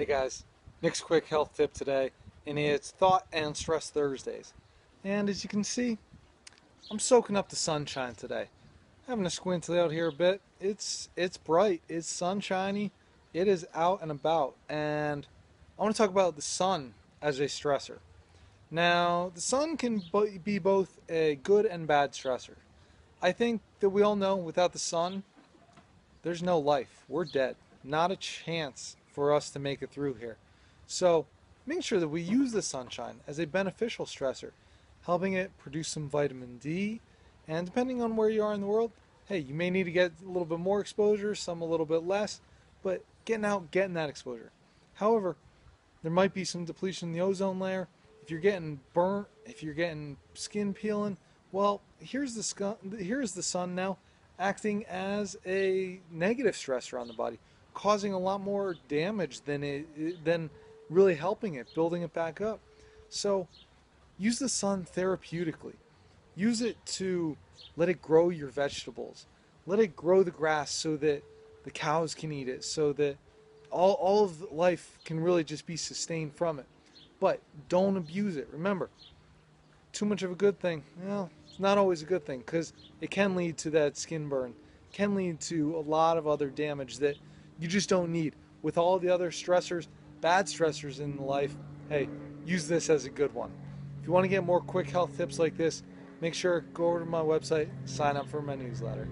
Hey guys, Nick's quick health tip today, and it's Thought and Stress Thursdays. And as you can see, I'm soaking up the sunshine today. Having a squint out here a bit. It's it's bright, it's sunshiny, it is out and about, and I want to talk about the sun as a stressor. Now, the sun can be both a good and bad stressor. I think that we all know without the sun, there's no life. We're dead. Not a chance for us to make it through here. So make sure that we use the sunshine as a beneficial stressor, helping it produce some vitamin D. And depending on where you are in the world, hey, you may need to get a little bit more exposure, some a little bit less, but getting out, getting that exposure. However, there might be some depletion in the ozone layer. If you're getting burnt, if you're getting skin peeling, well, here's the here's the sun now acting as a negative stressor on the body, causing a lot more damage than it than really helping it, building it back up. So use the sun therapeutically. Use it to let it grow your vegetables. Let it grow the grass so that the cows can eat it, so that all, all of life can really just be sustained from it. But don't abuse it. Remember, too much of a good thing, well, it's not always a good thing because it can lead to that skin burn, can lead to a lot of other damage that you just don't need. With all the other stressors, bad stressors in life, hey, use this as a good one. If you want to get more quick health tips like this, make sure go over to my website, sign up for my newsletter.